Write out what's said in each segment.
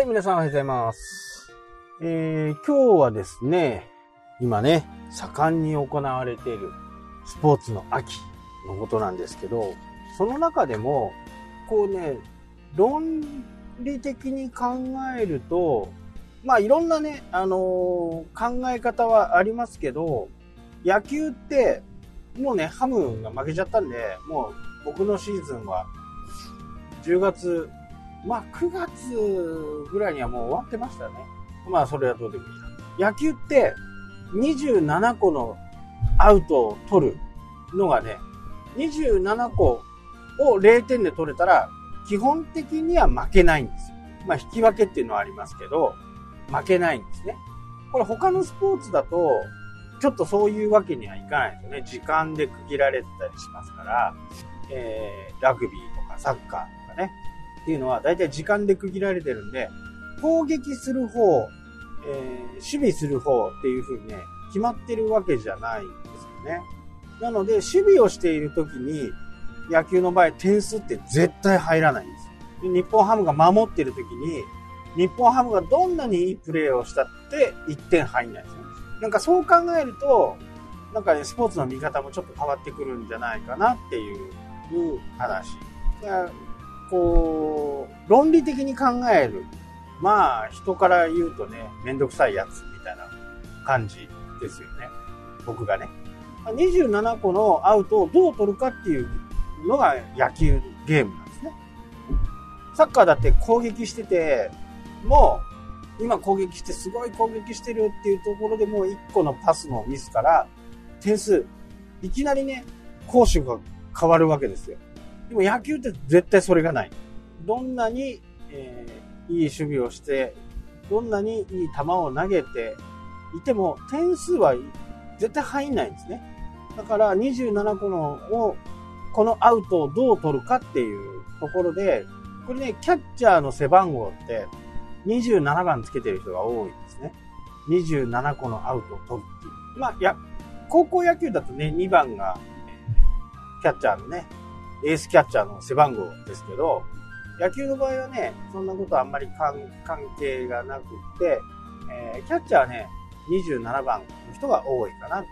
はい、皆さんおはようございます。えー、今日はですね、今ね、盛んに行われているスポーツの秋のことなんですけど、その中でも、こうね、論理的に考えると、まあいろんなね、あのー考え方はありますけど、野球って、もうね、ハムが負けちゃったんで、もう僕のシーズンは10月、まあ9月ぐらいにはもう終わってましたね。まあそれはどうでもいいや。野球って27個のアウトを取るのがね、27個を0点で取れたら、基本的には負けないんですよ。まあ引き分けっていうのはありますけど、負けないんですね。これ他のスポーツだと、ちょっとそういうわけにはいかないですよね。時間で区切られてたりしますから、えー、ラグビーとかサッカーとかね、っていうのは大体時間で区切られてるんで、攻撃する方、えー守備する方っていう風にね、決まってるわけじゃないんですよね。なので、守備をしている時に、野球の場合点数って絶対入らないんですよ。で日本ハムが守ってる時に、日本ハムがどんなにいいプレーをしたって1点入んないですよ。なんかそう考えると、なんかね、スポーツの見方もちょっと変わってくるんじゃないかなっていう話。こう、論理的に考える。まあ、人から言うとね、めんどくさいやつみたいな感じですよね。僕がね。27個のアウトをどう取るかっていうのが野球ゲームなんですね。サッカーだって攻撃してて、もう、今攻撃してすごい攻撃してるっていうところでもう1個のパスのミスから点数、いきなりね、攻守が変わるわけですよ。でも野球って絶対それがない。どんなに、えーいい守備をして、どんなにいい球を投げていても、点数は絶対入んないんですね。だから27個のを、このアウトをどう取るかっていうところで、これね、キャッチャーの背番号って27番つけてる人が多いんですね。27個のアウトを取るっていう。まあ、や、高校野球だとね、2番が、キャッチャーのね、エースキャッチャーの背番号ですけど、野球の場合はね、そんなことあんまり関係がなくって、えーキャッチャーはね、27番の人が多いかなと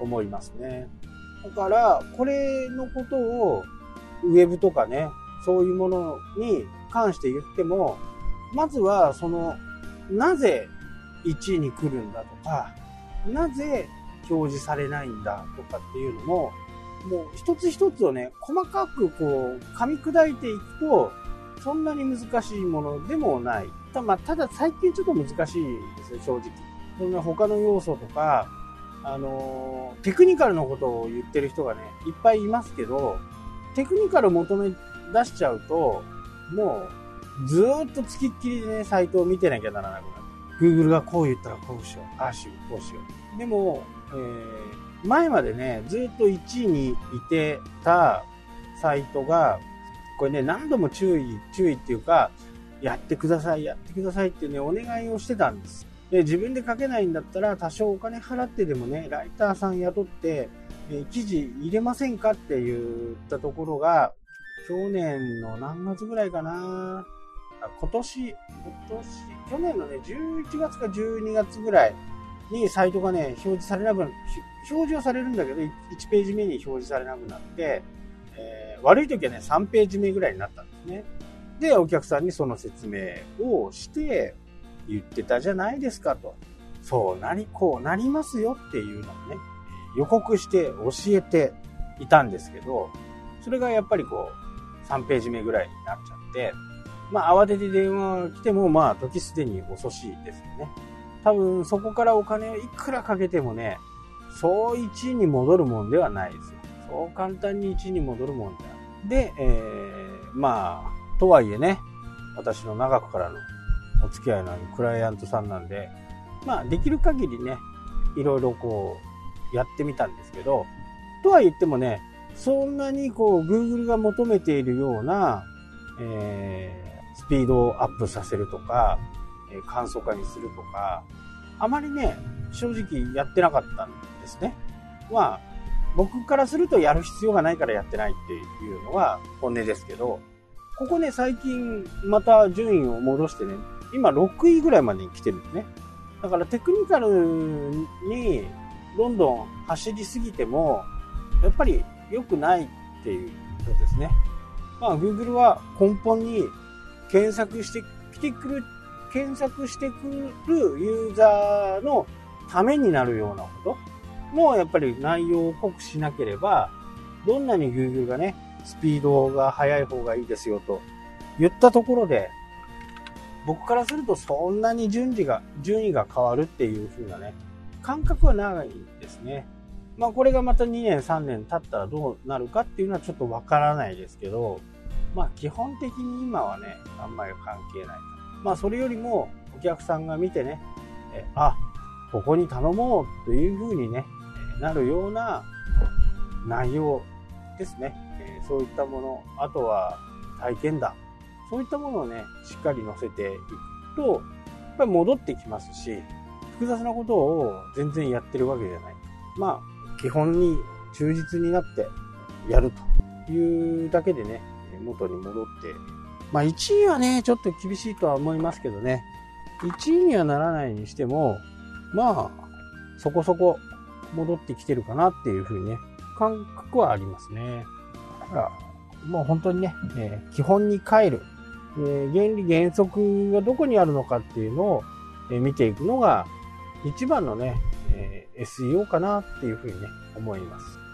思いますね。だから、これのことを、ウェブとかね、そういうものに関して言っても、まずは、その、なぜ1位に来るんだとか、なぜ表示されないんだとかっていうのも、もう一つ一つをね、細かくこう、噛み砕いていくと、そんなに難しいものでもない。た,、まあ、ただ最近ちょっと難しいですね、正直。そんな他の要素とか、あのーテクニカルのことを言ってる人がね、いっぱいいますけど、テクニカルを求め出しちゃうと、もう、ずーっとつきっきりでね、サイトを見てなきゃならなくなる。Google がこう言ったらこうしよう、ああしよう、こうしよう。でも、えー前までね、ずっと1位にいてたサイトが、これね、何度も注意、注意っていうか、やってください、やってくださいっていうね、お願いをしてたんです。で、自分で書けないんだったら、多少お金払ってでもね、ライターさん雇って、え記事入れませんかって言ったところが、去年の何月ぐらいかなあ今年、今年、去年のね、11月か12月ぐらいにサイトがね、表示されなくなひ表示はされるんだけど、1ページ目に表示されなくなって、えー悪い時はね、3ページ目ぐらいになったんですね。で、お客さんにその説明をして、言ってたじゃないですかと。そうなり、こうなりますよっていうのをね、予告して教えていたんですけど、それがやっぱりこう、3ページ目ぐらいになっちゃって、まあ慌てて電話が来ても、まあ時すでに遅しいですよね。多分そこからお金をいくらかけてもね、そう1位に戻るもんではないですよ。そう簡単に1位に戻るもんではない。で、えー、まあ、とはいえね、私の長くからのお付き合いのあるクライアントさんなんで、まあ、できる限りね、いろいろこう、やってみたんですけど、とは言ってもね、そんなにこう、Google が求めているような、えースピードをアップさせるとか、簡素化にするとか、あまりね、正直やってなかったんですね。まあ、僕からするとやる必要がないからやってないっていうのが本音ですけど、ここね、最近また順位を戻してね、今6位ぐらいまでに来てるんですね。だからテクニカルにどんどん走りすぎても、やっぱり良くないっていうことですね。まあ Google は根本に検索してきてくる、検索してくるユーザーのためになるようなこともやっぱり内容を濃くしなければ、どんなに Google がね、スピードが速い方がいいですよと言ったところで、僕からするとそんなに順位が、順位が変わるっていう風なね、感覚はないですね。まあこれがまた2年3年経ったらどうなるかっていうのはちょっとわからないですけど、まあ基本的に今はね、あんまり関係ない。まあそれよりもお客さんが見てね、えあ、ここに頼もうという風にね、なるような内容ですね。えそういったもの、あとは体験談、そういったものをね、しっかり載せていくと、やっぱり戻ってきますし、複雑なことを全然やってるわけじゃない。まあ、基本に忠実になってやるというだけでね、元に戻って、まあ1位はね、ちょっと厳しいとは思いますけどね、1位にはならないにしても、まあ、そこそこ戻ってきてるかなっていうふうにね、感覚はありますね。だから、もう本当にね、えー、基本に帰る、えー、原理原則がどこにあるのかっていうのを、えー、見ていくのが一番のね、え SEO かなっていうふうにね、思います。